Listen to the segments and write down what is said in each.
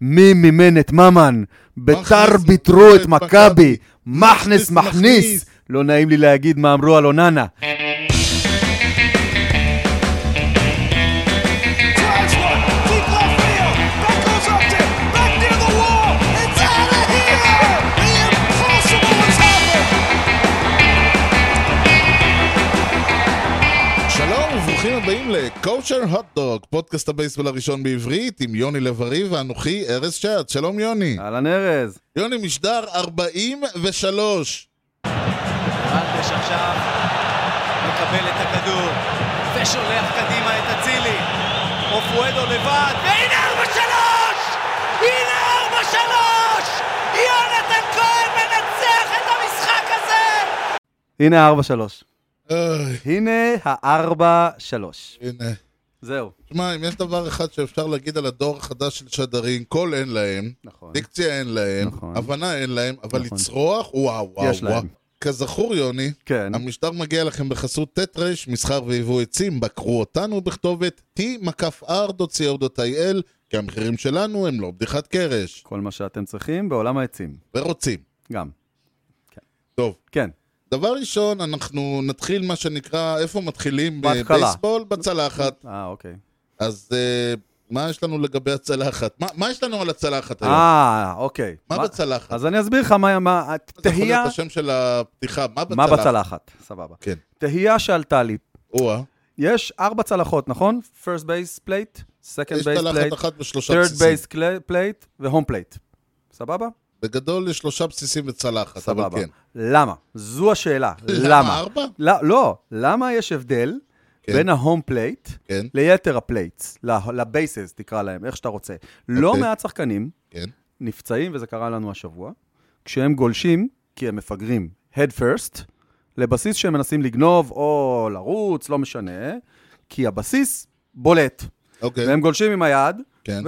מי מימן את ממן? ביתר ביטרו את מכבי. מכניס. מכניס. לא נעים לי להגיד מה אמרו על אוננה. הוטדוג, פודקאסט הבייסבול הראשון בעברית עם יוני לב-ארי ואנוכי ארז שעד. שלום יוני. אהלן ארז. יוני משדר 43. רנדש עכשיו מקבל את הכדור ושולח קדימה את אצילי. אופואדו לבד, והנה ארבע שלוש! הנה ארבע שלוש! יונתן כהן מנצח את המשחק הזה! הנה הארבע שלוש. איי, הנה הארבע שלוש. הנה. זהו. שמע, אם יש דבר אחד שאפשר להגיד על הדור החדש של שדרים, קול אין להם, נכון. דיקציה אין להם, נכון. הבנה אין להם, אבל נכון. לצרוח, וואו, וואו, יש וואו. להם. כזכור, יוני, כן. המשטר מגיע לכם בחסות ט' ר', מסחר ויבוא עצים, בקרו אותנו בכתובת t.r.co.il, כי המחירים שלנו הם לא בדיחת קרש, כל מה שאתם צריכים בעולם העצים. ורוצים. גם. טוב, כן. דבר ראשון, אנחנו נתחיל מה שנקרא, איפה מתחילים בהתחלה. בבייסבול? בצלחת. אה, אוקיי. אז אה, מה יש לנו לגבי הצלחת? מה, מה יש לנו על הצלחת היום? אה, אוקיי. מה בצלחת? אז אני אסביר לך מה... מה אתה יכול תהייה... להיות השם של הפתיחה, מה בצלחת? מה בצלחת? סבבה. כן. תהייה שעלתה לי. או-אה. יש ארבע צלחות, נכון? first base plate, second base plate, third base plate ו-home plate. סבבה? בגדול יש שלושה בסיסים וצלחת, אבל סבבה. כן. למה? זו השאלה. למה למה? ארבע? לא, לא. למה יש הבדל כן. בין ה home plate כן, ליתר ה plates, ל bases תקרא להם, איך שאתה רוצה. לא אוקיי. מעט שחקנים כן. נפצעים, וזה קרה לנו השבוע, כשהם גולשים, כי הם מפגרים head first, לבסיס שהם מנסים לגנוב או לרוץ, לא משנה, כי הבסיס בולט. אוקיי. והם גולשים עם היד, כן.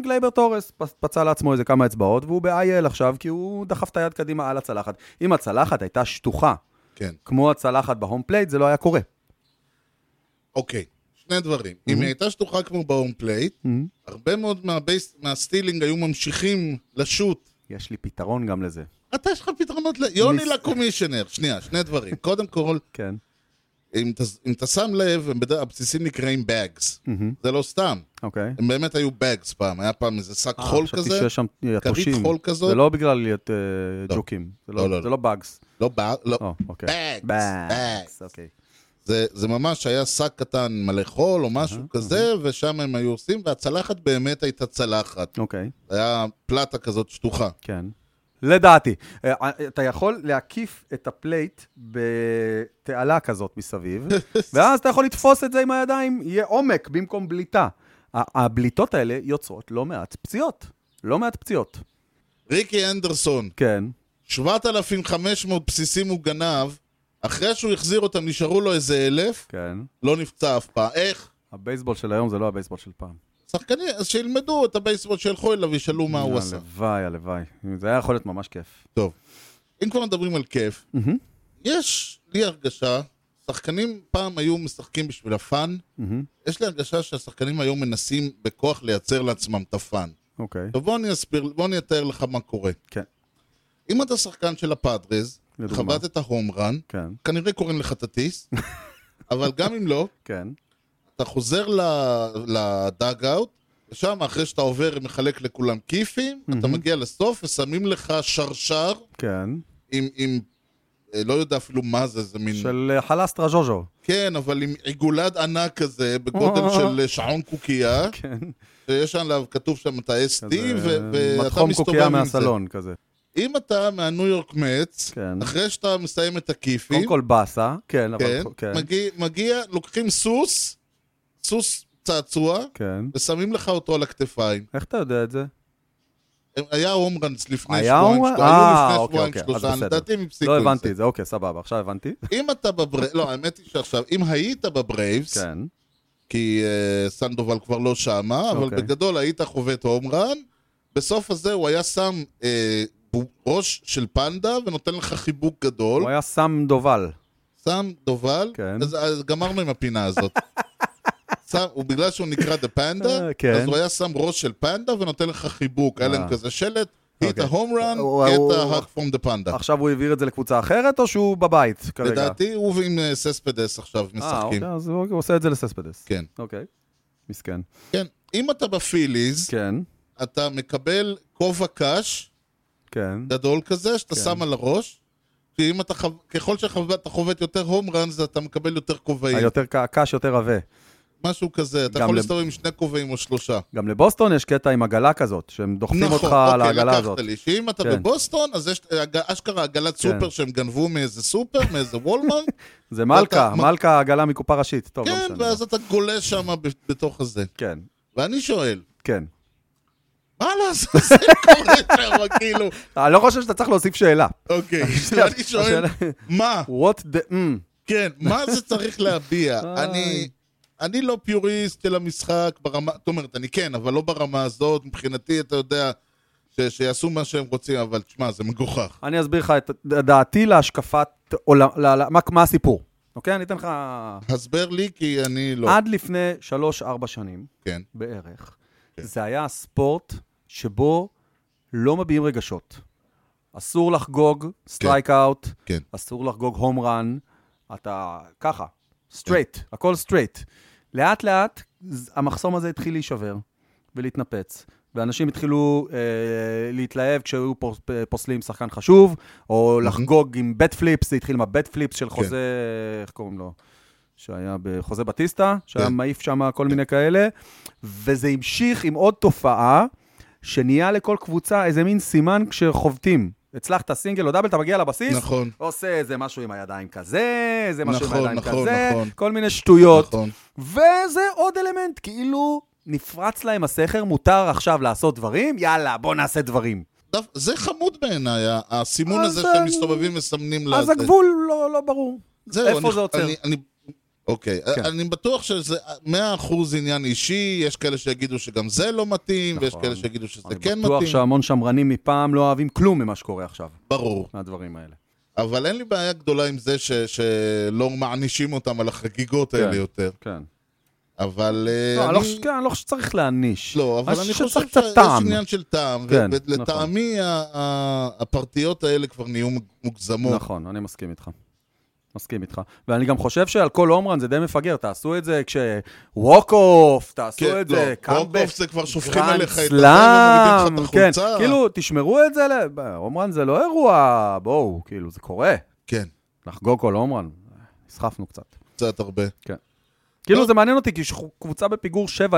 וגלייבר תורס פצע לעצמו איזה כמה אצבעות, והוא ב-IL עכשיו, כי הוא דחף את היד קדימה על הצלחת. אם הצלחת הייתה שטוחה, כן. כמו הצלחת ב home plate, זה לא היה קורה. אוקיי. שני דברים. אם היא הייתה שטוחה כמו ב home plate, הרבה מאוד מה base- מה stealing היו ממשיכים לשוט. יש לי פתרון גם לזה. אתה יש לך פתרונות ל... יוני ל commissioner. שנייה, שני דברים. קודם כל, כן. אם אתה- אם אתה שם לב, בדרך- הבסיסים נקראים bags. זה לא סתם. אוקיי. הם באמת היו bags פעם. היה פעם איזה שק אה, חול כזה. שיש שם יתושים. חול כזאת. זה לא בגלל להיות אה, לא. ג'וקים. זה לא, לא- לא, זה לא. באגס. לא בא... לא. אוקיי. bags. באגס, bags. אוקיי. זה, זה ממש היה שק קטן מלא חול או משהו כזה, ושם הם היו עושים, והצלחת באמת הייתה צלחת. אוקיי, היה פלטה כזאת שטוחה. כן. לדעתי. אה, אתה יכול להקיף את ה plate בתעלה כזאת מסביב, ואז אתה יכול לתפוס את זה עם הידיים, יהיה עומק במקום בליטה. הבליטות האלה יוצרות לא מעט פציעות. לא מעט פציעות. ריקי הנדרסון, כן. 7,500 בסיסים הוא גנב, אחרי שהוא החזיר אותם נשארו לו איזה אלף, כן. לא נפצע אף פעם. איך? הבייסבול של היום זה לא הבייסבול של פעם. שחקנים, אז שילמדו את הבייסבול, שילכו אליו וישאלו מה הוא עשה. הלוואי, הלוואי. זה היה יכול להיות ממש כיף. טוב, אם כבר מדברים על כיף, יש לי הרגשה, שחקנים פעם היו משחקים בשביל הפאן, יש לי הרגשה שהשחקנים היום מנסים בכוח לייצר לעצמם את הפאן. אוקיי. עכשיו בוא אני אסביר, בוא אני אתאר לך מה קורה. כן. אם אתה שחקן של הפאדרז, לדוגמה. חבט את ההום רן, כן. כנראה קוראים לך טטיס, אבל גם אם לא, כן. אתה חוזר לדאג-אאוט, ושם אחרי שאתה עובר מחלק לכולם כיפים, אתה מגיע לסוף ושמים לך שרשר כן. עם, עם אה, לא יודע אפילו מה זה, זה מין... של אה, חלסטרה ז'וז'ו. כן, אבל עם עיגולד ענק כזה, בגודל של אה, שעון קוקייה, כן. שיש עליו, כתוב שם את ה-SD, ואתה מתחום מסתובב קוקייה עם זה. מהסלון כזה. אם אתה מהניו יורק מצ, כן. אחרי שאתה מסיים את הכיפים, קודם כל באסה, כן, אבל... כן, כן. מגיע, מגיע, לוקחים סוס, סוס צעצוע, כן. ושמים לך אותו על הכתפיים. איך אתה יודע את זה? היה הומרנס לפני שבועיים, אה, היו לפני אוקיי, שבועיים אוקיי, אז שלושה. לדעתי הם הפסיקו לא עם הבנתי זה. את זה, אוקיי, סבבה, עכשיו הבנתי. אם אתה בברייבס, לא, האמת היא שעכשיו, אם היית בברייבס, כן. כי uh, סנדובל כבר לא שמה, אבל אוקיי. בגדול היית חובט הומרן, בסוף הזה הוא היה שם אה, ראש של פנדה ונותן לך חיבוק גדול, הוא היה סם דובל. שם דובל, כן. אז גמרנו עם הפינה הזאת. שם, הוא בגלל שהוא נקרא דה פנדה, אה, כן. אז הוא היה שם ראש של פנדה ונותן לך חיבוק. היה להם אה. כזה שלט, hit אוקיי. a home run, get a hug from the panda. עכשיו הוא העביר את זה לקבוצה אחרת, או שהוא בבית כרגע? לדעתי הוא ועם אה, סספדס עכשיו אה, משחקים. אוקיי, אז הוא עושה את זה לסספדס. כן. אוקיי. מסכן. כן. אם אתה בפיליז, כן, אתה מקבל כובע קש כן. גדול כזה, שאתה. שם על הראש. כי אם אתה, ככל שאתה חובט יותר הום ראנס, אתה מקבל יותר כובעים. היותר קש, יותר עבה. משהו כזה. אתה יכול להסתובב עם שני כובעים או שלושה. גם לבוסטון יש קטע עם עגלה כזאת, שהם דוחפים אותך על העגלה לקחת הזאת. לי. שאם אתה כן. בבוסטון, אז יש אשכרה עגלת סופר שהם גנבו מאיזה סופר, מאיזה וולמארט. זה מלכה, ואתה- מלכה עגלה מקופה ראשית. טוב, לא כן, משנה. ואז אתה גולש שם בתוך הזה. כן, ואני שואל, כן. מה לעשות זה קורה שם, כאילו? אני לא חושב שאתה צריך להוסיף שאלה. אוקיי, ואני שואל, מה? What the... Mm. כן, מה זה צריך להביע? אני... אני לא פיוריסט של המשחק ברמה, זאת אומרת, אני כן, אבל לא ברמה הזאת. מבחינתי, אתה יודע, ש- שיעשו מה שהם רוצים, אבל תשמע, זה מגוחך. אני אסביר לך את דעתי להשקפת עולם, ל- ל- מה- מה הסיפור. אוקיי? אני אתן לך... הסבר לי, כי אני לא. עד לפני 3-4 שנים כן. בערך, כן. זה היה ספורט שבו לא מביעים רגשות. אסור לחגוג strikeout, כן. אסור לחגוג home run, אתה ככה, straight, הכל straight. לאט לאט המחסום הזה התחיל להישבר ולהתנפץ. ואנשים התחילו אה, להתלהב כשהיו פוס, פוסלים שחקן חשוב, או לחגוג עם bat flips, זה התחיל עם ה bat flips של חוזה, איך קוראים לו? שהיה בחוזה בטיסטה, שהיה כן. מעיף שם כל מיני כאלה, וזה המשיך עם עוד תופעה, שנהיה לכל קבוצה איזה מין סימן כשחובטים. הצלחת סינגל או double, אתה מגיע לבסיס, נכון, עושה איזה משהו עם הידיים כזה, איזה משהו עם נכון, הידיים נכון, כזה, נכון. כל מיני שטויות. נכון. וזה עוד אלמנט, כאילו נפרץ להם הסכר, מותר עכשיו לעשות דברים, יאללה, בוא נעשה דברים. זה חמוד בעיניי, הסימון הזה שהם מסתובבים מסמנים אז. הגבול לא, לא ברור. זהו, איפה אני- זה עוצר? אני- אני- אוקיי, כן. אני בטוח שזה 100% עניין אישי, יש כאלה שיגידו שגם זה לא מתאים, ויש נכון. כאלה שיגידו שזה אני כן בטוח מתאים. שהמון שמרנים מפעם לא אוהבים כלום ממה שקורה עכשיו, ברור. מהדברים האלה. אבל אין לי בעיה גדולה עם זה ש- שלא מענישים אותם על החגיגות האלה כן. יותר. כן. אבל אה, לא, אני לא אני... חושב- כן, אני לא חושב שצריך להעניש. לא, אבל אני חושב שיש. עניין של טעם, כן, ולטעמי ה- הפרטיות האלה כבר נהיו מוגזמות. נכון, אני מסכים איתך. מסכים איתך. ואני גם חושב שעל כל הומרן זה די מפגר, תעשו את זה כש-walk off, תעשו כן, את זה, לא, walk-off זה כבר שופכים עליך את הזה, סלאם, מורידים לך את כן. כאילו, תשמרו את זה, הומרן זה לא אירוע, בואו, כאילו, זה קורה. כן, לחגוג כל הומרן, נסחפנו קצת. קצת הרבה. כאילו, טוב. זה מעניין אותי, כי קבוצה בפיגור 7-0,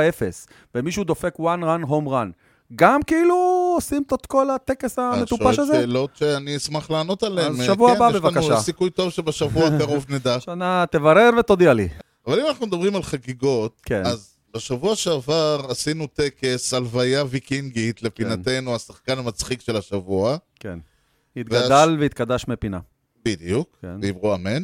ומישהו דופק one run home run. גם כאילו עושים את כל הטקס את המטופש שואלת הזה? שאלות שאני אשמח לענות עליהן. אז אה, שבוע כן, הבא, יש לנו בבקשה. סיכוי טוב שבשבוע הקרוב נדע. שנה, תברר ותודיע לי. אבל אם אנחנו מדברים על חגיגות, כן. אז בשבוע שעבר עשינו טקס הלוויה ויקינגית לפינתנו, השחקן המצחיק של השבוע. כן. התגדל והתקדש מפינה. בדיוק, כן. דיברו אמן.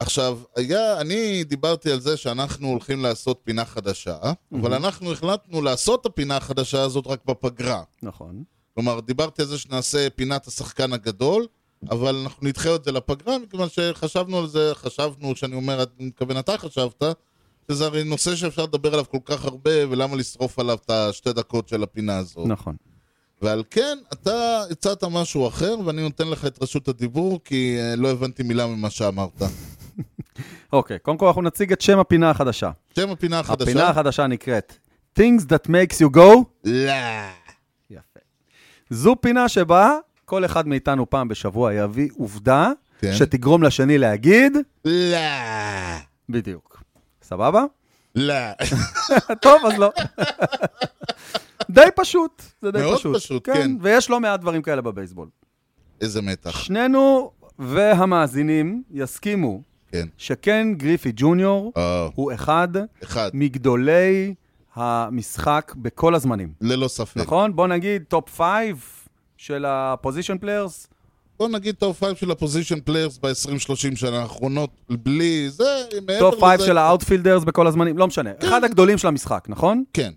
עכשיו, היה, אני דיברתי על זה שאנחנו הולכים לעשות פינה חדשה, אבל אנחנו החלטנו לעשות את הפינה החדשה הזאת רק בפגרה. נכון. כלומר, דיברתי על זה שנעשה פינת השחקן הגדול, אבל אנחנו נדחה את זה לפגרה, מכיוון שחשבנו על זה, חשבנו, שאני אומר, אני מתכוון, אתה חשבת, שזה הרי נושא שאפשר לדבר עליו כל כך הרבה, ולמה לשרוף עליו את השתי דקות של הפינה הזאת. נכון. ועל כן, אתה הצעת משהו אחר, ואני נותן לך את רשות הדיבור, כי אה, לא הבנתי מילה ממה שאמרת. אוקיי, קודם כל אנחנו נציג את שם הפינה החדשה. שם הפינה החדשה? הפינה החדשה נקראת Things that makes you go. לא. יפה. זו פינה שבה כל אחד מאיתנו פעם בשבוע יביא עובדה כן. שתגרום לשני להגיד, לא. בדיוק. סבבה? לא. טוב, אז לא. די פשוט, זה די מאוד פשוט. פשוט, כן. ויש לא מעט דברים כאלה בבייסבול. איזה מתח. שנינו והמאזינים יסכימו כן. שקן גריפי ג'וניור אה, הוא אחד אחד. מגדולי המשחק בכל הזמנים. ללא ספק. נכון? בוא נגיד top five של ה position players. בוא נגיד top five של ה position players ב-20-30 שנה האחרונות, בלי זה, מעבר top לזה... five של ה outfielders בכל הזמנים, לא משנה. אחד הגדולים של המשחק, נכון? כן.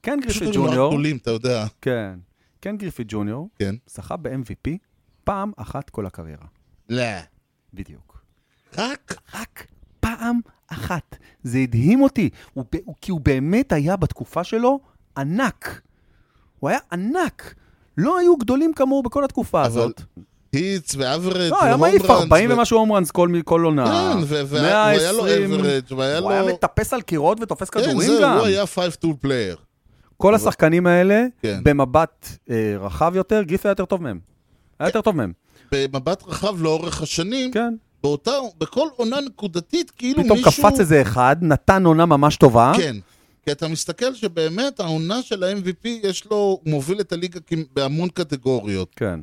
פשוט גריפי נורא ג'וניור, גדולים, אתה יודע. כן. קן גריפי ג'וניור כן. זכה ב-MVP פעם אחת כל הקריירה. לא. בדיוק. רק? רק פעם אחת. זה הדהים אותי, הוא, הוא, כי הוא באמת היה בתקופה שלו ענק. הוא היה ענק. לא היו גדולים כמוהו בכל התקופה אבל הזאת. היטס ואברג' לא, היה מעיף 40 ומשהו הום ראנס כל, עונה. כן, ו- והיה והיה לו 120. אברג' והיה הוא היה לו... מטפס על קירות ותופס כן, כדורים זהו, גם. הוא היה 5-tool player. כל השחקנים האלה, כן. במבט אה, רחב יותר, גריף היה יותר טוב מהם. היה יותר טוב מהם. במבט רחב לאורך השנים, כן. באותה, בכל עונה נקודתית, כאילו פתאום מישהו... קפץ איזה אחד, נתן עונה ממש טובה. כן. כי אתה מסתכל שבאמת העונה של ה-MVP יש לו, הוא מוביל את הליגה בהמון קטגוריות. כן.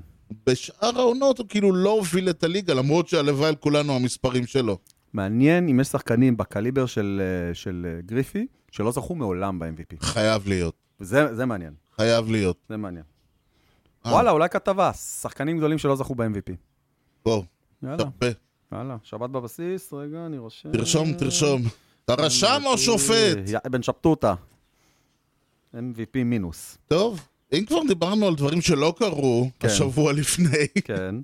בשאר העונות הוא כאילו לא הוביל את הליגה, למרות שהלוואי על כולנו המספרים שלו. מעניין אם יש שחקנים בקליבר של, אה, של אה, גריפי, שלא זכו מעולם ב-MVP. חייב להיות. וזה זה מעניין, חייב להיות. זה מעניין. אה. וואלה, אולי כתבה, שחקנים גדולים שלא זכו ב-MVP. בוא, יאללה, יאללה, שבת בבסיס, רגע, אני רושם. תרשום, תרשום. אתה רשם או שופט? יא, בן שבתותה. MVP מינוס, טוב, אם כבר דיברנו על דברים שלא קרו כן. השבוע לפני, כן.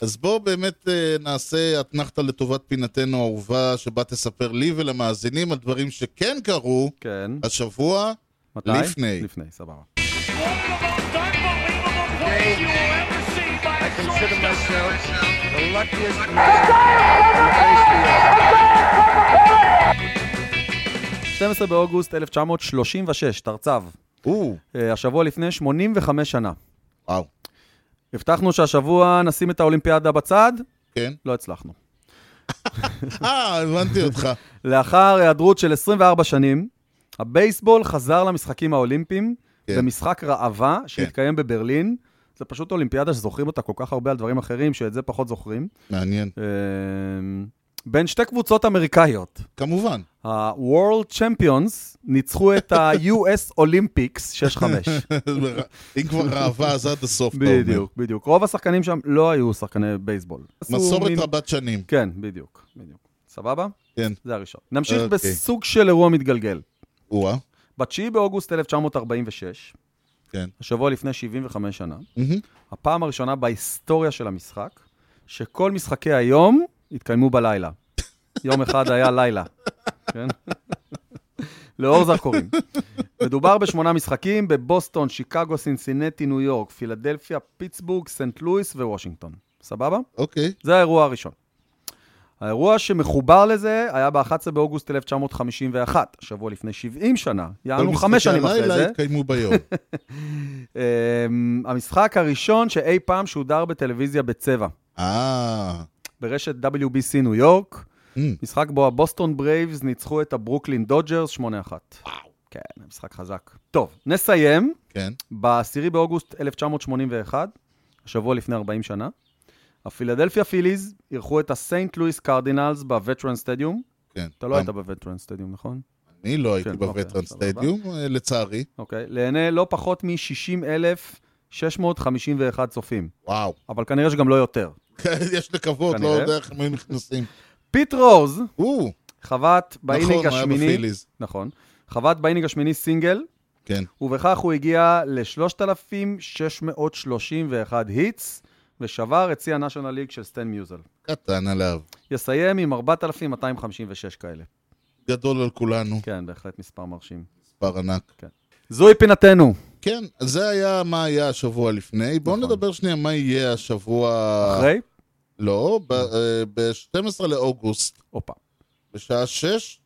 אז בואו באמת אה, נעשה אתנחתא לטובת פינתנו האהובה, שבה תספר לי ולמאזינים על דברים שכן קרו כן. השבוע. מתי? לפני. לפני, סבבה. A consider myself the luckiest man on the face of the 12 באוגוסט 1936, תרצ"ו. או, אה, השבוע לפני 85 שנה. וואו, הבטחנו שהשבוע נשים את האולימפיאדה בצד, כן. לא הצלחנו. אה, הבנתי אותך. לאחר היעדרות של 24 שנים, הבייסבול חזר למשחקים האולימפיים כן. במשחק ראווה שהתקיים בברלין. זה פשוט אולימפיאדה שזוכרים אותה כל כך הרבה על דברים אחרים, שאת זה פחות זוכרים. מעניין. אה, בין שתי קבוצות אמריקאיות. כמובן. ה-World Champions ניצחו את ה-US Olympics 6-5. אם כבר ראווה, אז עד הסוף, אתה אומר. בדיוק, בדיוק. רוב השחקנים שם לא היו שחקני בייסבול. מסורת רבת שנים. כן, בדיוק, בדיוק. סבבה? כן. זה הראשון. נמשיך אוקיי. בסוג של אירוע מתגלגל. או-אה. ב-9 באוגוסט 1946, כן. השבוע לפני 75 שנה, מהמם. הפעם הראשונה בהיסטוריה של המשחק, שכל משחקי היום התקיימו בלילה. יום אחד היה לילה, כן? לאור זרקורים. מדובר בשמונה משחקים בבוסטון, שיקגו, סינסינטי, ניו יורק, פילדלפיה, פיטסבורג, סנט לואיס ווושינגטון. סבבה? אוקיי. זה האירוע הראשון. האירוע שמחובר לזה היה ב-11 באוגוסט 1951, שבוע לפני 70 שנה, יענו כל חמש משחקי שנים אחרי הלילה זה. התקיימו ביום. אמ, המשחק הראשון שאי פעם שודר בטלוויזיה בצבע, אה. ברשת WCBS ניו יורק. משחק בו הבוסטון ברייבס ניצחו את הברוקלין דודג'רס 8-1. וואו. כן, משחק חזק. טוב, נסיים כן. ב-10 באוגוסט 1981, השבוע לפני 40 שנה. הפילדלפיה פיליז אירחו את הסיינט לואיס קרדינלס בווטרן סטדיום. כן. אתה לא היית בווטרן סטדיום, נכון? אני לא הייתי כן, בווטרן אוקיי. סטדיום, אה, לצערי. אוקיי. לעיני לא פחות מ-60,651 צופים. וואו. אבל כנראה שגם לא יותר. יש לקוות, לא. יודע איך הם היו נכנסים. פיט רוז חבט באינינג נכון, היה השמיני. נכון, חבט ב inning השמיני סינגל, כן. ובכך הוא הגיע ל-3,631 hits, ושבר את שיא הנשיונל ליג של סטן מיוזל. קטן עליו. יסיים עם 4,256 כאלה. גדול על כולנו, כן, בהחלט מספר מרשים. מספר ענק. זוהי פינתנו. כן, זה היה מה היה השבוע לפני. בואו נכון. נדבר שנייה מה יהיה השבוע... אחרי? לא, ב-12 לאוגוסט, הופה. בשעה 6,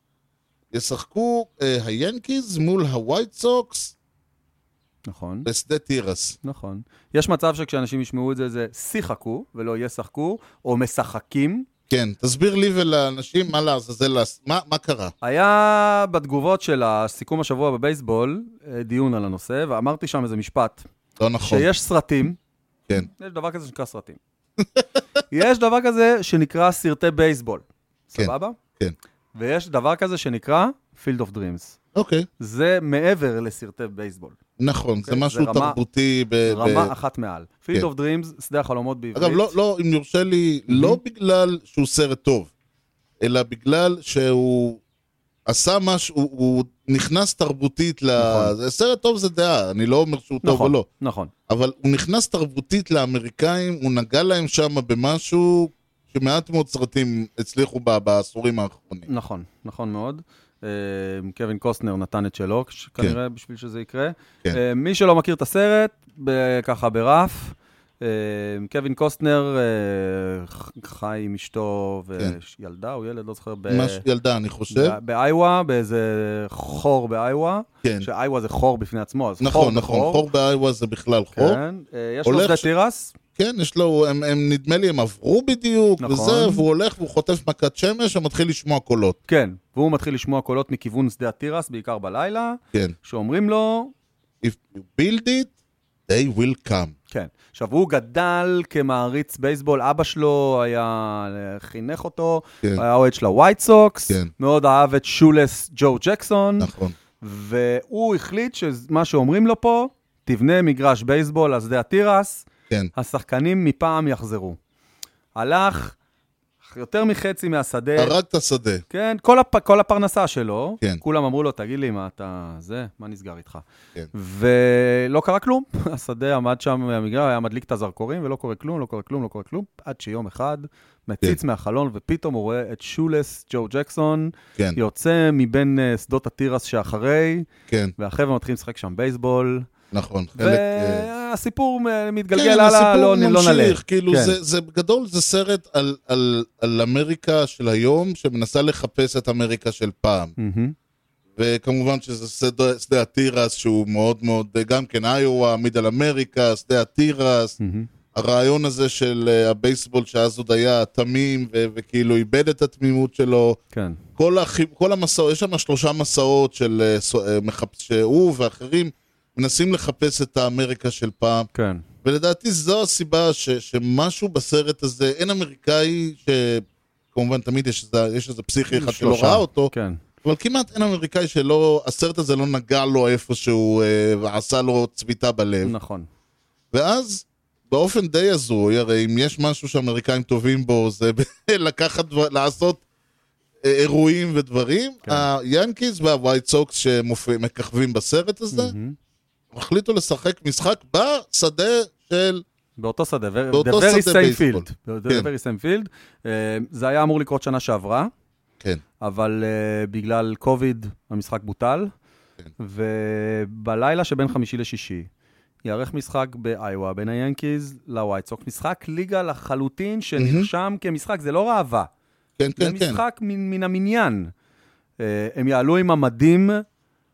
ישחקו אה, היאנקיז מול הווייט סוקס נכון, בשדה תירס. נכון. יש מצב שכשאנשים ישמעו את זה, זה שיחקו, ולא ישחקו, או משחקים. כן, תסביר לי ולאנשים מה לעזאזל, מה, מה קרה? היה בתגובות של הסיכום השבוע בבייסבול אה, דיון על הנושא, ואמרתי שם איזה משפט, לא נכון. שיש סרטים, כן. יש דבר כזה שנקרא סרטים. יש דבר כזה שנקרא סרטי בייסבול, כן, סבבה? כן. ויש דבר כזה שנקרא Field of Dreams. אוקיי, זה מעבר לסרטי בייסבול. נכון, זה אוקיי, משהו זה רמה- תרבותי. ב- ב- רמה אחת מעל. Field כן. of Dreams, שדה החלומות בעברית. אגב, לא, לא, אם יורשה לי, לא בגלל שהוא סרט טוב, אלא בגלל שהוא עשה משהו, הוא, הוא נכנס תרבותית ל... נכון. סרט טוב זה דעה, אני לא אומר שהוא טוב או נכון, לא. נכון. אבל הוא נכנס תרבותית לאמריקאים, הוא נגע להם שם במשהו שמעט מאוד סרטים הצליחו ב- בעשורים האחרונים. נכון, נכון מאוד. אה, קווין קוסטנר נתן את שלו, כש- כנראה בשביל שזה יקרה. כן. אה, מי שלא מכיר את הסרט, ככה ברף, אה, קווין קוסטנר חי עם אשתו כן. וילדה או ילד, לא זוכר, ב- ממש ילדה, אני חושב. באיווה, באיזה חור באיווה, כן. שאיווה זה חור בפני עצמו, אז חור נכון, נכון, בחור. חור באיווה זה בכלל חור. כן, יש לו שדה ש- תירס, כן, יש לו, הם, הם, נדמה לי, הם עברו בדיוק, נכון. וזה, והוא הולך והוא חוטף מכת שמש ומתחיל לשמוע קולות. כן, והוא מתחיל לשמוע קולות מכיוון שדה התירס, בעיקר בלילה, כן. שאומרים לו, If you build it, they will come. כן. עכשיו, הוא גדל כמעריץ בייסבול, אבא שלו היה, חינך אותו, כן. היה אוהד של הווייט סוקס, כן. מאוד אהב את שולס ג'ו ג'קסון, נכון. והוא החליט שמה שאומרים לו פה, תבנה מגרש בייסבול על שדה התירס, כן. השחקנים מפעם יחזרו. הלך יותר מחצי מהשדה, הרג את השדה. כן, כל, הפ... כל הפרנסה שלו, כן. כולם אמרו לו, תגיד לי, מה אתה... זה, מה נסגר איתך? כן. ולא קרה כלום. השדה עמד שם במגרש, היה מדליק את הזרקורים, ולא קורה כלום, לא קורה כלום, לא קורה כלום, עד שיום אחד מציץ כן. מהחלון, ופתאום הוא רואה את שולס ג'ו ג'קסון, כן, יוצא מבין אה, שדות התירס שאחרי, כן, והחבר'ה מתחילים לשחק שם בייסבול, נכון. חלק... אה, והסיפור אה, מתגלגל כן, הלאה, הסיפור לא, לא. ממשיך, כאילו, כן. זה, זה בגדול, זה סרט על, אמריקה של היום, שמנסה לחפש את אמריקה של פעם. וכמובן שזה שדה, התירס, שהוא מאוד מאוד, גם כן איואה, מידל אמריקה, שדה התירס. הרעיון הזה של אה, הבייסבול שאז עוד היה תמים, ו- וכאילו איבד את התמימות שלו. כן. כל, הח... כל המסעות, יש שם שלושה מסעות של אה, סו- אה, מחפ... שהוא ואחרים מנסים לחפש את האמריקה של פעם. כן. ולדעתי זו הסיבה ש, שמשהו בסרט הזה, אין אמריקאי שכמובן תמיד יש איזה, יש איזה פסיכי אחד שלא. ראה אותו, כן. אבל כמעט אין אמריקאי שלא, הסרט הזה לא נגע לו איפשהו אה, ועשה לו צביטה בלב. נכון. ואז באופן די הזוי, הרי אם יש משהו שאמריקאים טובים בו זה לקחת, דבר, לעשות אה, אירועים ודברים. כן. היאנקיז והווייט סוקס שמככבים בסרט הזה, מהמם. החליטו לשחק משחק בשדה של... באותו שדה, באותו שדה בייסבול. field. אה, זה היה אמור לקרות שנה שעברה, כן. אבל אה, בגלל קוביד המשחק בוטל, כן. ובלילה שבין חמישי לשישי ייערך משחק באיווה בין היאנקיז לווייט סוקס, משחק ליגה לחלוטין שנרשם כמשחק, זה לא ראווה, כן, זה כן, כן. משחק מן מן המניין. אה, הם יעלו עם המדים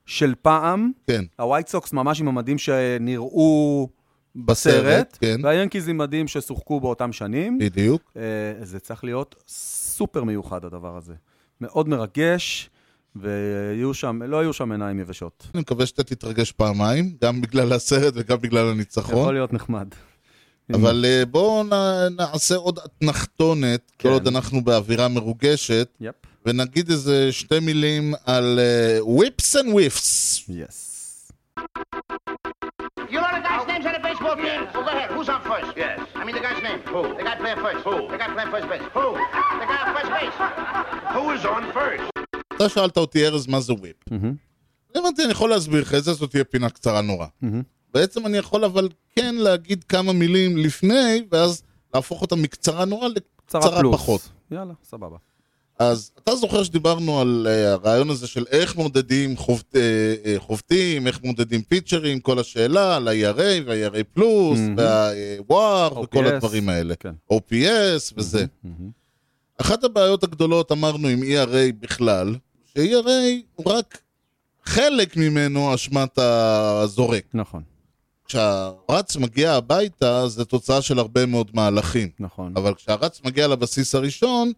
של פעם, כן. הווייט סוקס ממש עם המדים שנראו בסרט, בסרט, כן. והיאנקיז עם מדים ששוחקו באותם שנים. בדיוק. אה, זה צריך להיות סופר מיוחד, הדבר הזה. מאוד מרגש, ויהיו שם, לא יהיו שם עיניים יבשות. אני מקווה שאתה תתרגש פעמיים, גם בגלל הסרט וגם בגלל יכול הניצחון. להיות נחמד. אבל אה, בואו נעשה עוד אתנחתונת, כל כן. עוד אנחנו באווירה מרוגשת, יפ. ונגיד איזה שתי מילים על whips and whips. Yes. You know the guy's names on the baseball team? Well, go ahead. Who's on first? Yes. I mean the guy's name. Who? The guy playing first. Who? The guy playing first base. Who? The guy on first base. Who is on first? אתה שאלת אותי, ארז, מה זה whip? הבנתי, אני יכול להסביר לך את זה, זאת תהיה פינה קצרה נורא. בעצם אני יכול אבל כן להגיד כמה מילים לפני, ואז להפוך אותה מקצרה נורא קצרה לקצרה. פחות. יאללה, סבבה. אז אתה זוכר שדיברנו על uh, הרעיון הזה של איך מודדים חובט, uh, uh, חובטים, איך מודדים פיצ'רים, כל השאלה על ה-ERA וה-ERA פלוס, מהמם. וה-WAR וכל הדברים האלה. כן. OPS וזה. מהמם. אחת הבעיות הגדולות אמרנו עם ERA בכלל, ש-ERA הוא רק חלק ממנו אשמת הזורק. נכון, כשהרץ מגיע הביתה זה תוצאה של הרבה מאוד מהלכים. נכון. אבל כשהרץ מגיע לבסיס הראשון,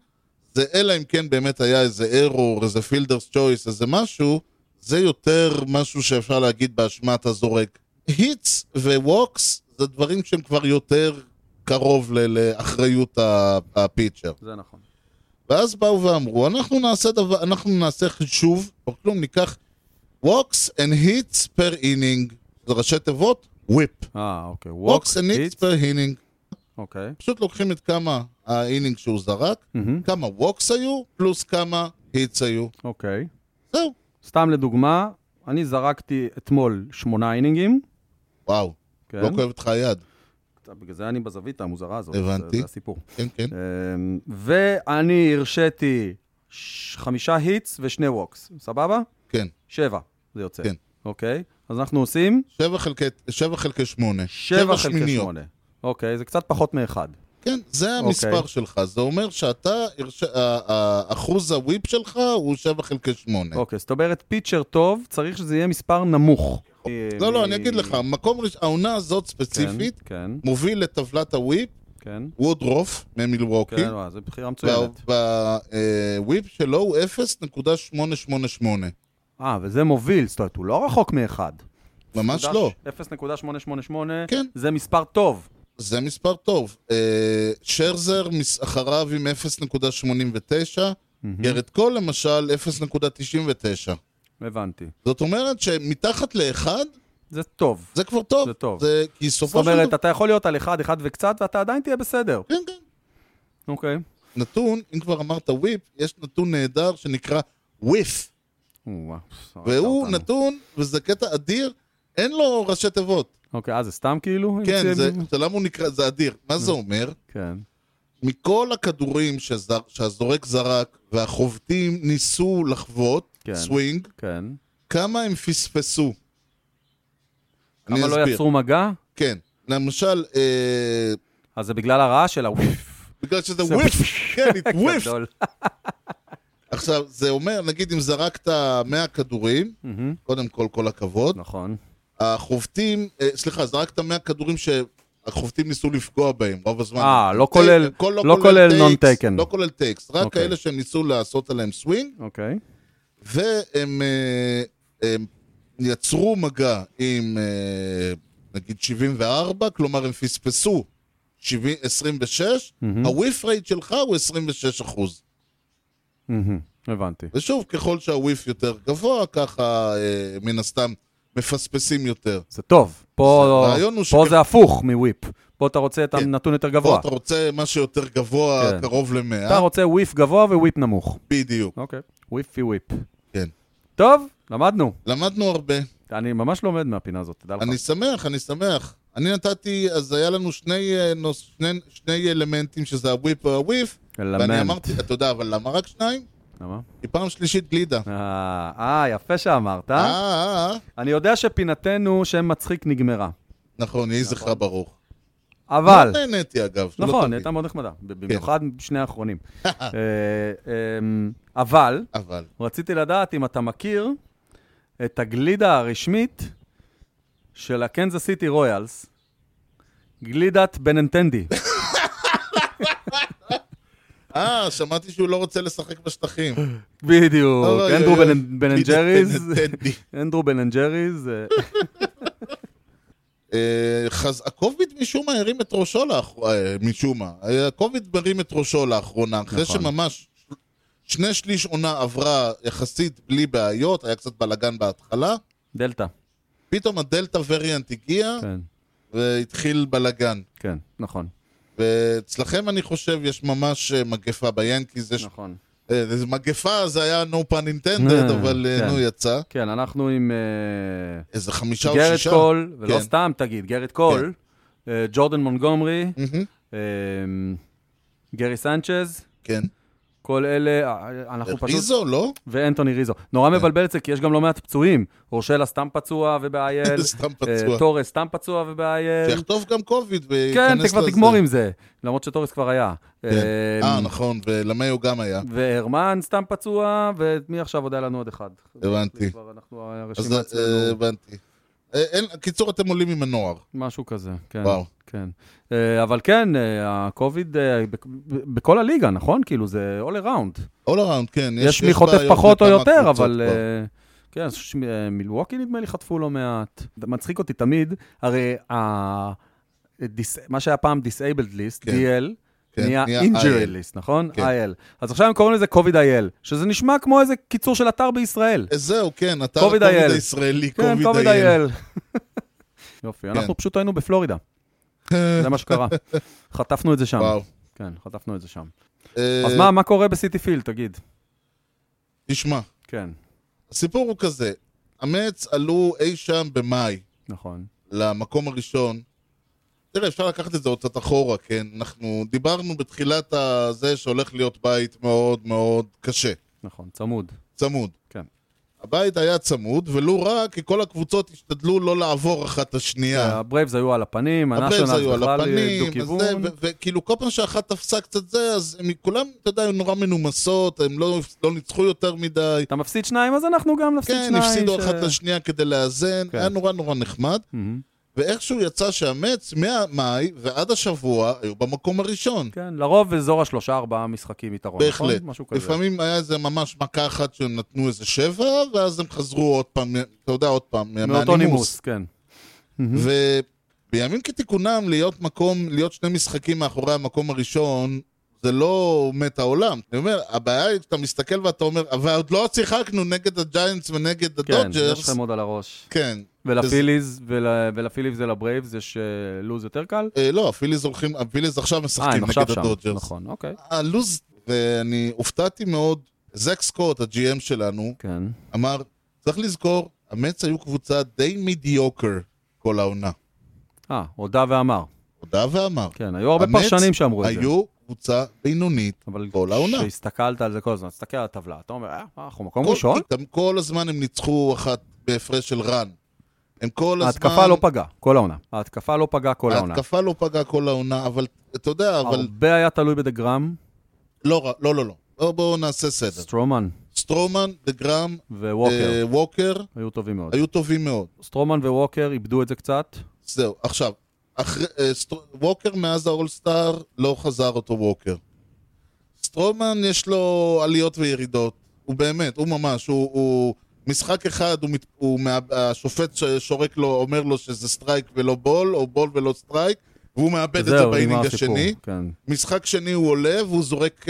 זה אלא אם כן באמת היה איזה error, איזה fielder's choice, איזה משהו, זה יותר משהו שאפשר להגיד באשמת הזורק. hits ו walks זה דברים שהם כבר יותר קרוב ל- לאחריות ה pitcher. זה נכון. ואז באו ואמרו, אנחנו נעשה, דבר, אנחנו נעשה חישוב, או כלום, ניקח walks and hits per inning, זה ראשי תיבות, whip. אה, אוקיי. walks and hits. per inning. אוקיי. פשוט לוקחים את כמה האינינג שהוא זרק, מהמם. כמה walks היו, פלוס כמה hits היו. אוקיי. זהו. סתם לדוגמה, אני זרקתי אתמול שמונה אינינגים. וואו, כן. לא כואבת לך היד. בגלל זה אני בזווית המוזרה הזאת. הבנתי. זה, זה הסיפור. כן, כן. אמ, ואני הרשיתי חמישה hits ושני walks, סבבה? כן. שבע, זה יוצא. כן. אוקיי? אז אנחנו עושים שבע חלקי, שבע חלקי שמונה. שבע חלקי שמיניות. שמונה. אוקיי, זה קצת פחות מאחד. כן, זה אוקיי. המספר שלך. זה אומר שאתה, אחוז ה WHIP שלך הוא שבע חלקי שמונה. אוקיי, זאת אומרת, pitcher טוב, צריך שזה יהיה מספר נמוך. לא, לא, אני אגיד לך, מקום ראשון, העונה הזאת ספציפית, כן, מוביל לטבלת ה WHIP, כן, וודרוף ממילווקי, כן, וואו, זו בחירה מצוינת. והוויפ שלו הוא 0.888. אה, וזה מוביל, זאת אומרת, הוא לא רחוק מאחד. ממש לא. 0.888, כן. זה מספר טוב. זה מספר טוב. אה, שרזר אחריו עם 0.89, גרד קול למשל 0.99. הבנתי. זאת אומרת שמתחת לאחד זה טוב. זה כבר טוב. זה טוב. זה, כי זאת סופו של אומרת, דבר... אתה יכול להיות על אחד, אחד וקצת, ואתה עדיין תהיה בסדר. כן, כן. אוקיי. נתון, אם כבר אמרת WHIP, יש נתון נהדר שנקרא whiff. והוא. נתון, וזה קטע אדיר, אין לו ראשי תיבות. אוקיי, אה, זה סתם כאילו? כן, זה, אתה למה הוא נקרא, זה אדיר. מה זה אומר? כן. מכל הכדורים שזר, שהזורק זרק והחובטים ניסו לחבוט, כן. סווינג, כן. כמה הם פספסו? כמה לא. יצרו מגע? כן. למשל, אה, אז זה בגלל הרעש של ה whiff. בגלל שזה זה whiff, כן, it whiff. עכשיו, זה אומר, נגיד אם זרקת 100 כדורים, קודם כל, כל הכבוד, נכון. החובטים, אה, סליחה, זרקת 100 כדורים שהחובטים ניסו לפגוע בהם רוב הזמן. אה, לא כולל- כל- לא כולל takes, non-taken. לא כולל takes, רק אוקיי. כאלה שהם ניסו לעשות עליהם סווינג, אוקיי. והם אה, הם יצרו מגע עם אה, נגיד 74, כלומר הם פספסו 70, 26, מהמם. הוויף רייט שלך הוא 26 אחוז. הבנתי. ושוב, ככל שהוויף יותר גבוה, ככה מן הסתם מפספסים יותר. זה טוב. פה פה שכ- זה הפוך מוויפ. פה אתה רוצה את כן. הנתון יותר פה גבוה. אתה רוצה משהו יותר גבוה, כן. קרוב ל-100, אתה רוצה וויף גבוה וויפ נמוך. בדיוק, אוקיי. וויפי וויפ. כן. טוב, למדנו. למדנו הרבה. אני ממש לומד מהפינה הזאת, תדע לך. אני שמח, אני שמח. אני נתתי, אז היה לנו שני, אה, נוס, שני, שני אלמנטים, שזה הוויפ והוויף, ואני אלמנט. אמרתי, אתה יודע, אבל למה רק שניים? למה? כי פעם שלישית גלידה. אה, אה, יפה שאמרת. אה, אה, אה. אני יודע שפינתנו שם מצחיק נגמרה. נכון, יהי זכרה ברוך. אבל, מאוד נהניתי אגב. נכון. הייתה מאוד נחמדה. ב- במיוחד שני האחרונים. אה, אמ, אבל, אבל, רציתי לדעת אם אתה מכיר את הגלידה הרשמית של הקנזס סיטי רויאלס, גלידת בנינטנדי. אה, שמעתי שהוא לא רוצה לשחק בשטחים. בדיוק, אנדרו. בן- אנד ג'ריז. אנדרו בן אנד ג'ריז, אה, אה, הקוביד משום מה הרים את ראשו לאחרונה, משום מה. אה, הקוביד מרים את ראשו לאחרונה, אחרי נכון. שממש שני שליש עונה עברה יחסית בלי בעיות, היה קצת בלאגן בהתחלה. דלתא, פתאום ה Delta variant הגיע, כן, והתחיל בלאגן. כן, נכון, ואצלכם אני חושב יש ממש אה, מגפה ביאנקיז, יש... נכון. אה, מגפה זה היה no pun intended, אה, אבל כן. נו יצא. כן, אנחנו עם איזה חמישה או גריט שישה. קול, ולא כן. סתם תגיד, גריט קול, אה, ג'ורדן מונגומרי, גרי סנצ'ז, כן. כל אלה, אה, אנחנו פשוט... ריזו, לא? ואנטוני ריזו. נורא מבלבל את זה, כי יש גם לא מעט פצועים. רושלה סתם פצוע ובאייל. סתם פצוע. אה, תורס סתם פצוע ובאייל. שיחטוף גם קוביד כן, וייכנס אתה כבר לזה. תגמור עם זה. למרות שתורס כבר היה. כן. אה, אה, נכון, ולמיו גם היה. והרמן סתם פצוע, ומי עכשיו עוד היה לנו עוד אחד? הבנתי. אנחנו, הרשימה אצלנו, הבנתי. קיצור, אתם עולים עם הנוער. משהו כזה, כן. וואו. כן. אה, אבל כן, אה, הקוביד אה, בכ- בכל הליגה, נכון? כאילו, זה all around. All around, כן. יש מי חוטף פחות או יותר, אבל... אה, כן, אני חושב שמילווקי נדמה לי חטפו לא מעט. מצחיק אותי תמיד, הרי ה- דיס- מה שהיה פעם Disabled List, כן. DL, כן, נהיה Injury IL. List, נכון? כן. IL. אז עכשיו הם קוראים לזה COVID-IL, שזה נשמע כמו איזה קיצור של אתר בישראל. אה, זהו, כן, אתה קוביד הקוביד IL. הישראלי, כן, קוביד IL. COVID-IL. יופי, אנחנו פשוט היינו בפלורידה, זה מה שקרה. חטפנו את זה שם. וואו. כן, חטפנו את זה שם. אה, אז מה, מה קורה בסיטי פילד, תגיד? תשמע, כן, הסיפור הוא כזה, המץ עלו אי שם במאי נכון. למקום הראשון, תראה, אפשר לקחת את זה עוד קצת אחורה, כן? אנחנו דיברנו בתחילת הזה שהולך להיות בית מאוד מאוד קשה, נכון, צמוד. צמוד. כן. הבית היה צמוד, ולו רק כי כל הקבוצות השתדלו לא לעבור אחת את השנייה. הברייבס היו על הפנים, הנאשונלס בכלל הפנים, דו-כיוון. וכאילו כל פעם שאחת תפסה קצת זה, אז הם כולם, אתה יודע, היו נורא מנומסות, הם לא, לא ניצחו יותר מדי. אתה מפסיד שניים, אז אנחנו גם נפסיד כן, שניים. הפסידו ש- אחת לשנייה כדי לאזן, כן. היה נורא נורא נחמד. מהמם. ואיכשהו יצא שהמץ מהמאי ועד השבוע היו במקום הראשון. כן, לרוב אזור השלושה, ארבעה משחקים יתרון, בהחלט. נכון? משהו כזה. לפעמים היה איזה ממש מכה אחת שהם נתנו איזה שבע, ואז הם חזרו עוד פעם, אתה יודע, עוד פעם, מאותו מהנימוס. נימוס, כן. ובימים כתיקונם, להיות מקום, להיות שני משחקים מאחורי המקום הראשון, זה לא מת העולם. אני אומר, הבעיה היא שאתה מסתכל ואתה אומר, אבל עוד לא שיחקנו נגד הג'יינטס ונגד כן, יש הדודג'רס. לכם עוד על הראש. כן. ולפיליז, ול- ולפיליז ולברייבס יש אה, לוז יותר קל? אה, לא, הפיליז הולכים, הפיליז עכשיו אה, משחקים נגד. הדודג'רס. נכון, אוקיי. הלוז, ואני הופתעתי מאוד, זק סקוט, ה-GM שלנו, כן. אמר, צריך לזכור, המץ היו קבוצה די מידיוקר כל העונה. אה, הודה ואמר. הודה ואמר. כן, היו הרבה פרשנים שאמרו את זה. היו קבוצה בינונית אבל כל העונה. כשהסתכלת על זה כל הזמן, תסתכל על הטבלה, אתה אומר, אה, אנחנו מקום ראשון? כל הזמן הם ניצחו אחת בהפרש של רן. הם כל הזמן... ההתקפה לא פגעה, כל העונה. ההתקפה לא פגעה כל העונה. ההתקפה לא פגעה כל העונה, אבל אתה יודע, אבל... הרבה היה תלוי בדה גרום, לא, ר- לא, לא, לא. בואו- נעשה סדר. סטרומן סטרומן, דה גרום, וווקר אה, היו טובים מאוד. היו טובים מאוד. סטרומן וווקר איבדו את זה קצת. זהו, עכשיו, אחרי, אה, סטר... ווקר מאז ה All-Star לא חזר אותו ווקר. סטרומן יש לו עליות וירידות, הוא באמת, הוא ממש, הוא, הוא משחק אחד, הוא. הוא מה... השופט שורק לו, אומר לו שזה strike ולא ball, או ball ולא strike, והוא מאבד את זה ב inning. השני. כן. משחק שני הוא עולה, והוא זורק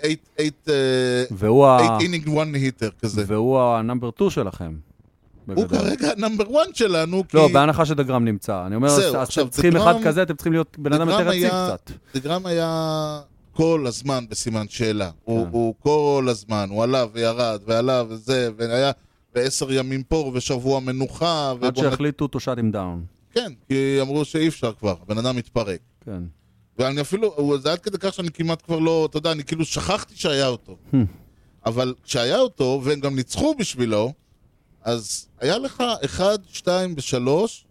8 והוא ה- inning 1 hitter כזה. והוא ה number 2 שלכם. הוא. כרגע ה number 1 שלנו, כי... לא, בהנחה שדה גרום נמצא. אני אומר, זהו, אז אתם צריכים דה גרום- אחד כזה, אתם צריכים להיות בן אדם יותר היה- קצת. דה גרום היה כל הזמן בסימן שאלה. הוא, כן. הוא כל הזמן, הוא עלה וירד ועלה וזה, והיה בעשר ימים פה ושבוע מנוחה. עד שהחליטו to shut him down. כן, כי אמרו שאי אפשר כבר, הבן אדם מתפרק. כן. ואני אפילו, זה עד כדי כך שאני כמעט כבר לא, אתה יודע, אני כאילו שכחתי שהיה אותו. Hmm. אבל כשהיה אותו, והם גם ניצחו בשבילו, אז היה לך אחד, שתיים ושלוש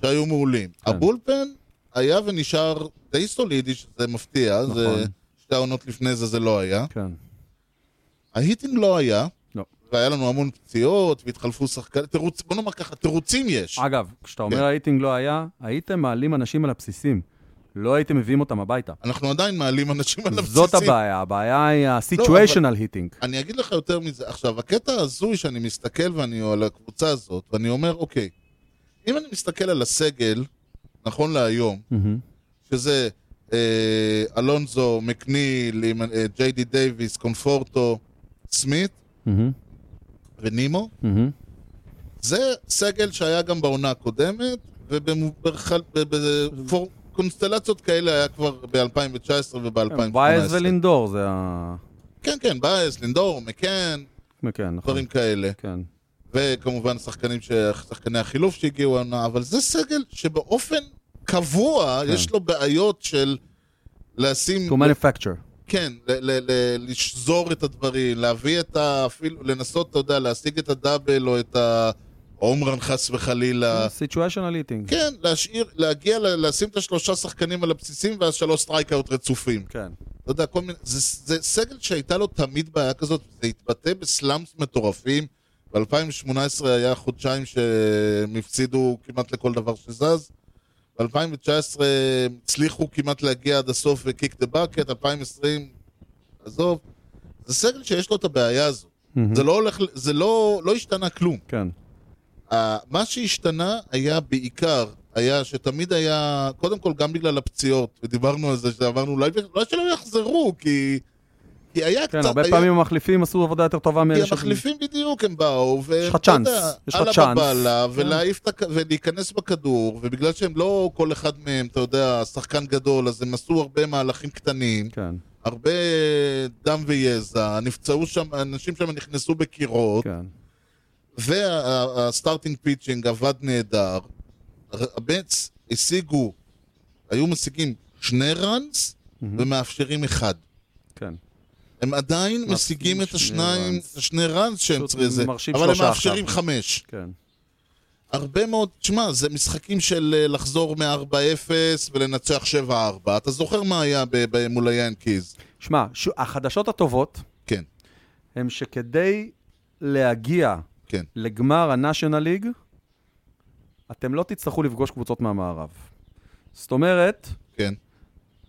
שהיו מעולים. כן. הבולפן היה ונשאר די סולידי, שזה מפתיע, זה נכון. שתי העונות לפני זה זה לא היה. כן. ההיטינג לא היה. והיה לנו המון פציעות, והתחלפו שחקנים, תירוץ, בוא נאמר ככה, תירוצים יש. אגב, כשאתה אומר כן. האיטינג לא היה, הייתם מעלים אנשים על הבסיסים. לא הייתם מביאים אותם הביתה. אנחנו עדיין מעלים אנשים על הבסיסים. זאת הבעיה, הבעיה היא ה-situational hitting. אני אגיד לך יותר מזה. עכשיו, הקטע ההזוי שאני מסתכל ואני, על הקבוצה הזאת, ואני אומר, אוקיי, אם אני מסתכל על הסגל, נכון להיום. שזה אה, אלונזו, מקניל, אה, ג'יי די דייוויס, קונפורטו, סמית. ונימו, מהמם. זה סגל שהיה גם בעונה הקודמת, ובקונסטלציות כאלה היה כבר ב-2019 וב-2018. באייז ולינדור זה ה... כן, כן, באייז, לינדור, מקן, כן, נכון. דברים כאלה. כן. וכמובן שחקנים, ש... שחקני החילוף שהגיעו העונה, אבל זה סגל שבאופן קבוע כן. יש לו בעיות של לשים... to manufacture. כן, ל- ל- ל- לשזור את הדברים, להביא את ה... אפילו לנסות, אתה יודע, להשיג את ה double או את ה home run חס וחלילה. situational hitting. כן, להשאיר, להגיע, ל- לשים את השלושה שחקנים על הבסיסים ואז שלוש strikeout רצופים. כן. אתה יודע, כל מיני... זה, זה סגל שהייתה לו תמיד בעיה כזאת, זה התבטא ב slumps מטורפים. ב-2018 היה חודשיים שהם הפסידו כמעט לכל דבר שזז. ב-2019 הצליחו כמעט להגיע עד הסוף וקיק דה בקט, 2020, עזוב. זה סגל שיש לו את הבעיה הזו. מהמם. זה לא הולך, זה לא, לא השתנה כלום. כן. Uh, מה שהשתנה היה בעיקר, היה שתמיד היה, קודם כל גם בגלל הפציעות, ודיברנו על זה, שאמרנו אולי, אולי שלא יחזרו, כי, כי היה כן, קצת, הרבה היה, פעמים המחליפים עשו עבודה יותר טובה מאלה ש... המחליפים בדיוק הם באו, יש לך צ'אנס, יש לך על צ'אנס. הבבלה, כן. ולהעיף את. ולהיכנס בכדור, ובגלל שהם לא כל אחד מהם, אתה יודע, שחקן גדול, אז הם עשו הרבה מהלכים קטנים, כן, הרבה דם ויזע, נפצעו שם, אנשים שם נכנסו בקירות, כן. והסטארטינג פיצ'ינג עבד נהדר. הבץ השיגו היו משיגים שני ראנס ומאפשרים אחד. כן. הם עדיין משיגים את שני השניים, השני ראנס שהם צריכים זה, מרשים אבל הם מאפשרים. חמש. כן. הרבה מאוד, תשמע, זה משחקים של אה, לחזור מ-4-0 ולנצח 7-4. אתה זוכר מה היה מול היאנקיז? שמע, החדשות הטובות כן, הן שכדי להגיע כן. לגמר ה-National League, אתם לא תצטרכו לפגוש קבוצות מהמערב. זאת אומרת, כן.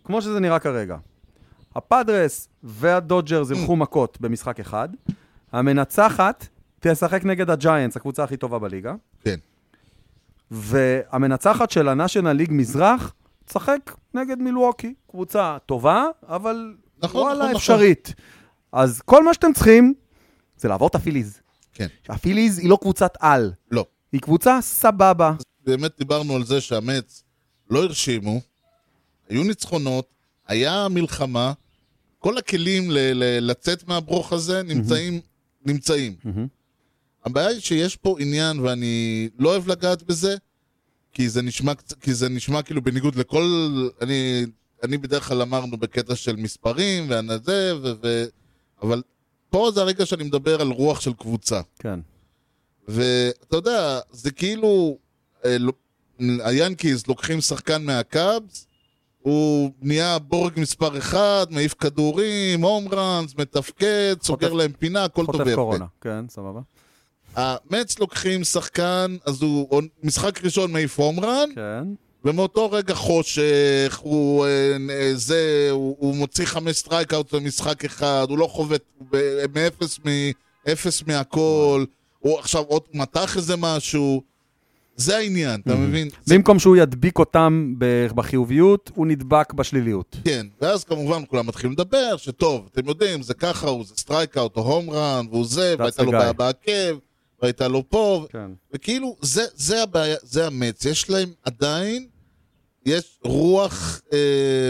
כמו שזה נראה כרגע, הפאדרס והדודג'רס ילכו מכות במשחק אחד, המנצחת תשחק נגד הג'יינטס, הקבוצה הכי טובה בליגה, כן. והמנצחת של ה-National League מזרח תשחק נגד מילווקי, קבוצה טובה, אבל נכון, וואלה, נכון, נכון. אפשרית. אז כל מה שאתם צריכים זה לעבור את הפיליז. כן. שהפיליז היא לא קבוצת על, לא. היא קבוצה סבבה. באמת דיברנו על זה שהמץ לא הרשימו, היו ניצחונות, היה מלחמה, כל הכלים ל- ל- לצאת מהברוך הזה נמצאים, נמצאים. הבעיה היא שיש פה עניין, ואני לא אוהב לגעת בזה, כי זה נשמע, כי זה נשמע כאילו בניגוד לכל... אני, אני בדרך כלל אמרנו בקטע של מספרים, וזה, ו, ו, אבל פה זה הרגע שאני מדבר על רוח של קבוצה. כן. ואתה יודע, זה כאילו, אה, היאנקיז לוקחים שחקן מהקאבס, הוא נהיה בורג מספר אחד, מעיף כדורים, הום ראנס, מתפקד, סוגר חוטף- להם פינה, הכל טוב חוטף ויפה. קורונה. כן, סבבה. המץ לוקחים שחקן, אז הוא משחק ראשון מעיף הום רן, כן. ומאותו רגע חושך, הוא, אה, אה, זה, הוא, הוא מוציא חמש strikeout במשחק אחד, הוא לא חובט מאפס, מאפס מהכל, הוא עכשיו עוד מתח איזה משהו, זה העניין, אתה מבין? במקום שהוא ידביק אותם בחיוביות, הוא נדבק בשליליות. כן, ואז כמובן כולם מתחילים לדבר, שטוב, אתם יודעים, זה ככה, הוא זה strikeout או home run, והוא זה, והייתה לו. בעיה בעקב, והייתה לו פה, כן. וכאילו, זה, זה הבעיה, זה ה Mets, יש להם עדיין, יש רוח, אה,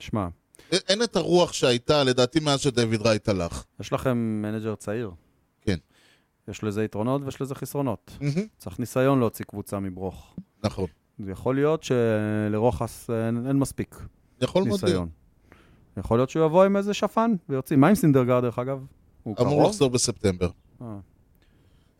שמע, אין את הרוח שהייתה, לדעתי, מאז שדויד רייט הלך. יש לכם manager צעיר. כן. יש לזה יתרונות ויש לזה חסרונות. מהמם. צריך ניסיון להוציא קבוצה מבור. נכון. זה יכול להיות שלרוחס אין, אין מספיק יכול. ניסיון. יכול להיות שהוא יבוא עם איזה שפן ויוציא. מה עם סינדרגרד, דרך אגב? הוא אמור קרוב? לחזור בספטמבר. אה.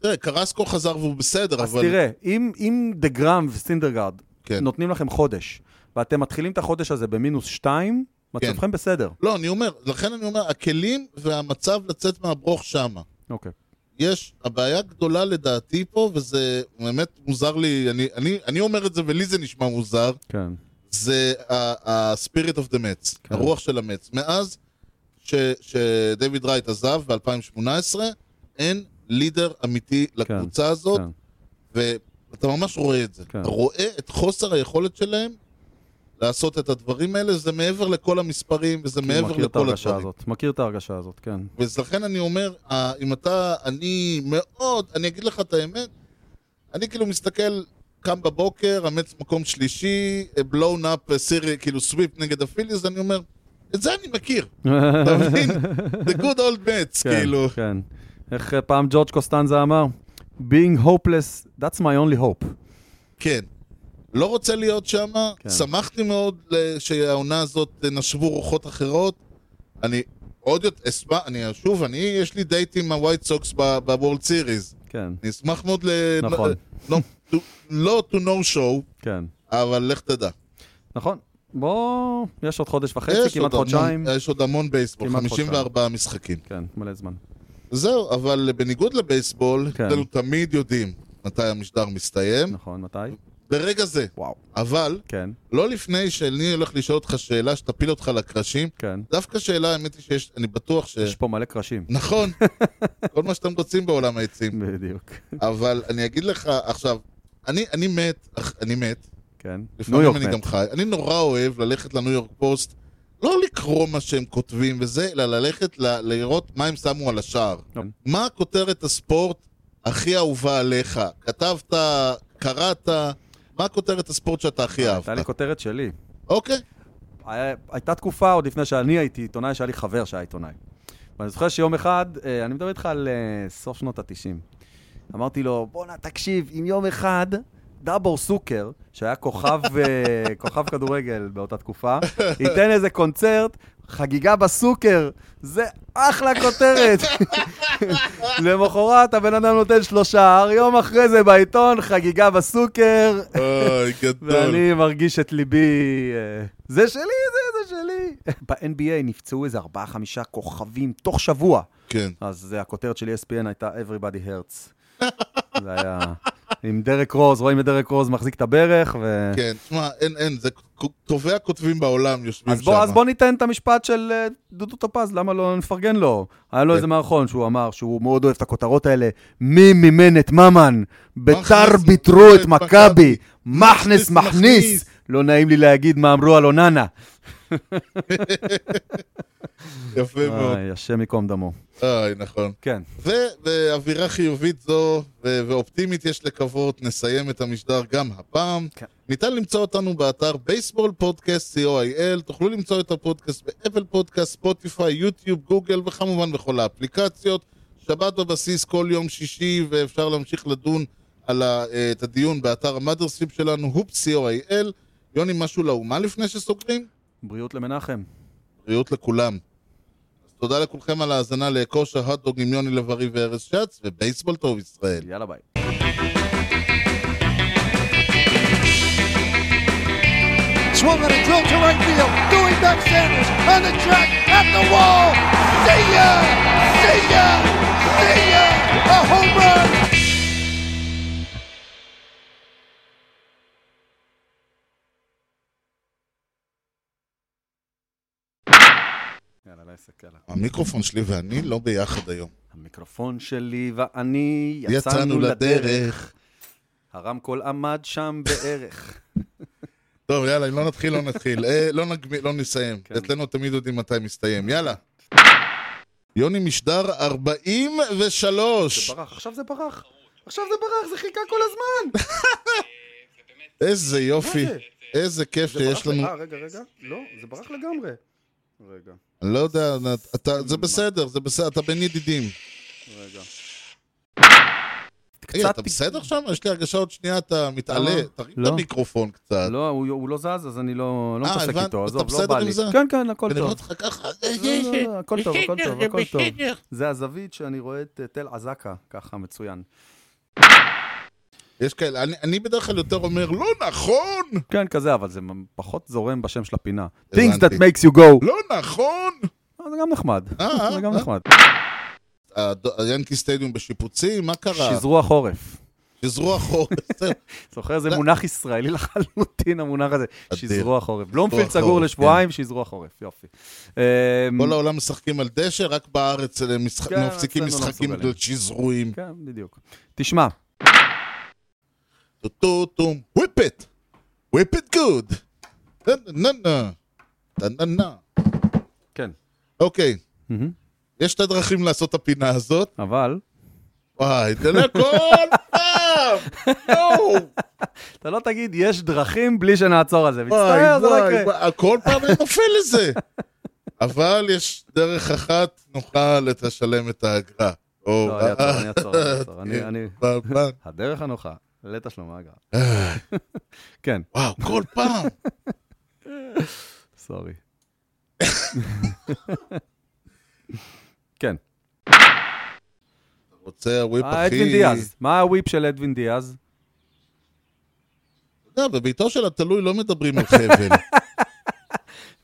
תראה, קרסקו חזר והוא בסדר, אז אבל... תראה, אם, אם דה גראם וסינדרגרד כן. נותנים לכם חודש, ואתם מתחילים את החודש הזה במינוס שתיים, כן. מצבכם בסדר. לא, אני אומר, לכן אני אומר, הכלים והמצב לצאת מהברוך שמה. אוקיי. יש, הבעיה גדולה לדעתי פה, וזה באמת מוזר לי, אני, אני, אני אומר את זה ולי זה נשמע מוזר, כן. זה ה-spirit of the Mets, כן. הרוח של המץ. מאז ש- שדייוויד רייט עזב ב-2018, אין לידר אמיתי לקבוצה הזאת, כן. ואתה ממש רואה את זה. כן. רואה את חוסר היכולת שלהם לעשות את הדברים האלה, זה מעבר לכל המספרים, וזה מעבר לכל הדברים. הזאת. מכיר את ההרגשה הזאת, כן. ולכן אני אומר, אה, אם אתה, אני מאוד, אני אגיד לך את האמת, אני כאילו מסתכל, קם בבוקר, אמץ מקום שלישי, בלון אפ סירי, כאילו סוויפ נגד הפיליז, אני אומר, את זה אני מכיר, אתה מבין? The good old Mets, כן, כאילו. כן. איך אה, פעם ג'ורג' קוסטנזה אמר? being hopeless, that's my only hope. כן. לא רוצה להיות שם, כן. שמחתי מאוד שהעונה הזאת נשבו רוחות אחרות. אני עוד יותר אשמח, אני שוב, אני, יש לי דייט עם ה White Sox ב World Series. כן, אני אשמח מאוד ל... נכון. לא, to- לא to no show, כן. אבל לך תדע. נכון. בוא, יש עוד חודש וחצי, כמעט עוד חודשיים. המון- יש עוד המון בייסבול, כמעט 54 משחקים. כן, מלא זמן. זהו, אבל בניגוד לבייסבול, כן. אצלנו תמיד יודעים מתי המשדר מסתיים. נכון, מתי? ברגע זה. וואו. אבל, כן, לא לפני שאני הולך לשאול אותך שאלה שתפיל אותך לקרשים, כן. דווקא שאלה, האמת היא שיש, אני בטוח ש... יש פה מלא קרשים. נכון, כל מה שאתם רוצים בעולם העצים. בדיוק. אבל אני אגיד לך, עכשיו, אני, אני מת, אני מת, כן. ניו אני מת. גם חי, אני נורא אוהב ללכת לניו יורק פוסט, לא לקרוא מה שהם כותבים וזה, אלא ללכת ל- לראות מה הם שמו על השער. לא. מה כותרת הספורט הכי אהובה עליך? כתבת, קראת, מה כותרת הספורט שאתה הכי הייתה לי אהבת? כותרת שלי. אוקיי, הייתה תקופה, עוד לפני שאני הייתי עיתונאי, שהיה לי חבר שהיה עיתונאי. ואני זוכר שיום אחד, אה, אני מדבר איתך על אה, סוף שנות ה-90. אמרתי לו, בואנה, תקשיב, אם יום אחד דאבור סוקר, שהיה כוכב, אה, כוכב כדורגל באותה תקופה, ייתן איזה קונצרט, חגיגה בסוקר. זה אחלה כותרת. למחרת הבן אדם נותן שלושה, יום אחרי זה בעיתון, חגיגה בסוקר. אוי, גדול. ואני מרגיש את ליבי, אה, זה שלי, זה, זה שלי. ב-NBA נפצעו איזה ארבעה-חמישה כוכבים תוך שבוע. כן. אז אה, הכותרת של ESPN הייתה Everybody Hurts. זה היה עם דרק רוז, רואים את דרק רוז מחזיק את הברך, ו... כן, תשמע, אין, אין, זה טובי הכותבים בעולם יושבים שם. אז בוא ניתן את המשפט של אה, דודו טופז, למה לא נפרגן לו? היה לו כן. איזה מערכון שהוא אמר שהוא מאוד אוהב את הכותרות האלה. מי מימן את ממן? ביתר ביטרו את מכבי. מכנס. מכניס. לא נעים לי להגיד מה אמרו על אוננה. יפה מאוד. איי, השם ייקום דמו. איי, נכון. כן. ובאווירה חיובית זו ו- ואופטימית יש לקוות, נסיים את המשדר גם הפעם. כן. ניתן למצוא אותנו באתר בייסבול פודקאסט co.il, תוכלו למצוא את הפודקאסט באפל פודקאסט, ספוטיפיי, יוטיוב, גוגל וכמובן בכל האפליקציות. שבת בבסיס כל יום שישי ואפשר להמשיך לדון על ה- אה, את הדיון באתר ה mothership שלנו, Hoops co.il. יוני, משהו לאומה לפני שסוגרים? בריאות למנחם. בריאות לכולם. אז תודה לכולכם על ההאזנה לכושר הוטדוג עם יוני לב-ארי וארז שץ, ובייסבול טוב ישראל. יאללה ביי. Swung on a drill to right field. Doing back Sanders on the track at the wall. See ya! See ya! לעסק, יאללה. המיקרופון שלי ואני לא ביחד היום. המיקרופון שלי ואני יצאנו יצאנו לדרך. לדרך. הרמקול עמד שם בערך. טוב, יאללה, אם לא נתחיל, לא נתחיל. אה, לא, נגמ... לא נסיים. כן. אצלנו תמיד יודעים מתי מסתיים. יאללה. יוני משדר 43. זה ברח, עכשיו זה ברח. עכשיו זה ברח, זה חיכה כל הזמן. איזה יופי. איזה כיף שיש לנו. אה, רגע, רגע. לא, זה ברח לגמרי. רגע, אני לא יודע, אתה- זה בסדר, זה בסדר, אתה בין ידידים. רגע. קצת... אתה בסדר שם? יש לי הרגשה עוד שנייה אתה מתעלה. לא, תרים את לא. המיקרופון קצת. לא, הוא לא זז, אז אני לא לא אה, מתעסק. איתו. אתה עזוב, לא בסדר בא עם לי. זה? כן, כן, הכל טוב. ונראות לך ככה. לא, לא, לא, הכל טוב, הכל טוב, הכל טוב. זה הזווית שאני רואה את תל עזקה, ככה מצוין. יש כאלה, אני, אני בדרך כלל יותר אומר, לא נכון! כן, כזה, אבל זה פחות זורם בשם של הפינה. Things that makes you go. לא נכון! אה, זה גם נחמד. אה, זה גם אה. נחמד. היאנקי סטדיום בשיפוצים, מה קרה? שזרוע חורף. שזרוע חורף. זהו. זוכר, זה לא. מונח ישראלי לחלוטין, המונח הזה. אדיר. שזרוע חורף. בלומפילד סגור לשבועיים, שזרוע חורף. יופי. אמ, כל העולם משחקים על דשא, רק בארץ כן, מפסיקים לא משחקים שזרועים. כן, בדיוק. תשמע, טו טו טו, whip it! whip it good! נה נה נה. נה נה נה. כן. אוקיי. יש שתי דרכים לעשות את הפינה הזאת. אבל, וואי, זה לא כל פעם! יואו! אתה לא תגיד, יש דרכים בלי שנעצור על זה. מצטער, זה לא יקרה. כל פעם אני נופל לזה. אבל יש דרך אחת, נוכל לשלם את האגרה. לא, אני אעצור, אני אעצור, הדרך הנוחה לתשלום האגרה. אה, כן, וואו, כל פעם. סורי. כן. רוצה הוויפ אה, הכי... אדווין דיאז. מה הוויפ של אדווין דיאז? אתה יודע, בביתו של התלוי לא מדברים על חבל.